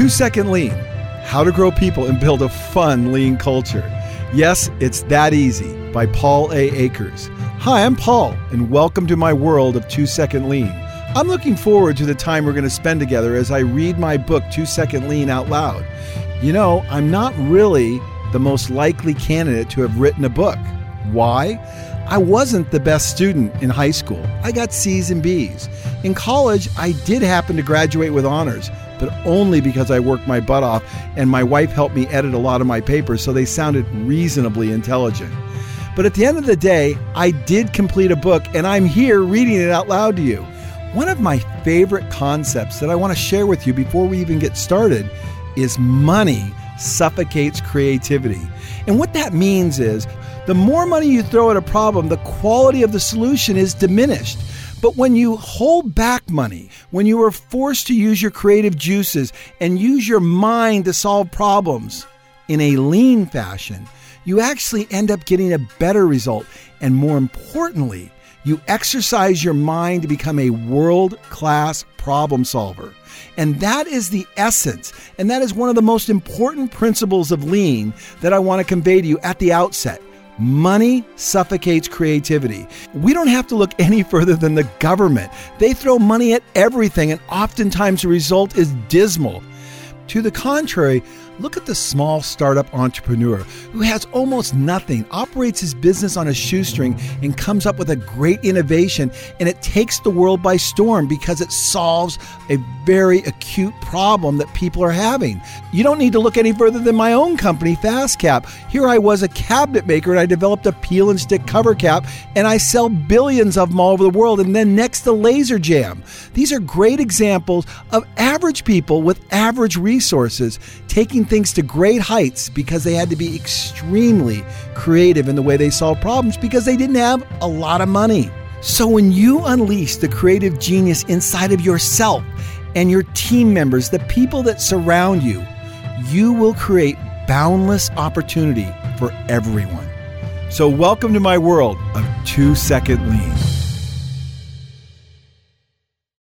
Two Second Lean How to Grow People and Build a Fun Lean Culture. Yes, it's that easy by Paul A. Akers. Hi, I'm Paul, and welcome to my world of Two Second Lean. I'm looking forward to the time we're going to spend together as I read my book, Two Second Lean, out loud. You know, I'm not really the most likely candidate to have written a book. Why? I wasn't the best student in high school. I got C's and B's. In college, I did happen to graduate with honors, but only because I worked my butt off and my wife helped me edit a lot of my papers so they sounded reasonably intelligent. But at the end of the day, I did complete a book and I'm here reading it out loud to you. One of my favorite concepts that I want to share with you before we even get started is money suffocates creativity. And what that means is the more money you throw at a problem, the quality of the solution is diminished. But when you hold back money, when you are forced to use your creative juices and use your mind to solve problems in a lean fashion, you actually end up getting a better result. And more importantly, you exercise your mind to become a world class problem solver. And that is the essence. And that is one of the most important principles of lean that I want to convey to you at the outset. Money suffocates creativity. We don't have to look any further than the government. They throw money at everything, and oftentimes the result is dismal. To the contrary, Look at the small startup entrepreneur who has almost nothing, operates his business on a shoestring, and comes up with a great innovation. And it takes the world by storm because it solves a very acute problem that people are having. You don't need to look any further than my own company, FastCap. Here I was a cabinet maker and I developed a peel and stick cover cap, and I sell billions of them all over the world. And then next to Laser Jamb. These are great examples of average people with average resources taking things to great heights because they had to be extremely creative in the way they solved problems because they didn't have a lot of money. So when you unleash the creative genius inside of yourself and your team members, the people that surround you, you will create boundless opportunity for everyone. So, welcome to my world of two second lean.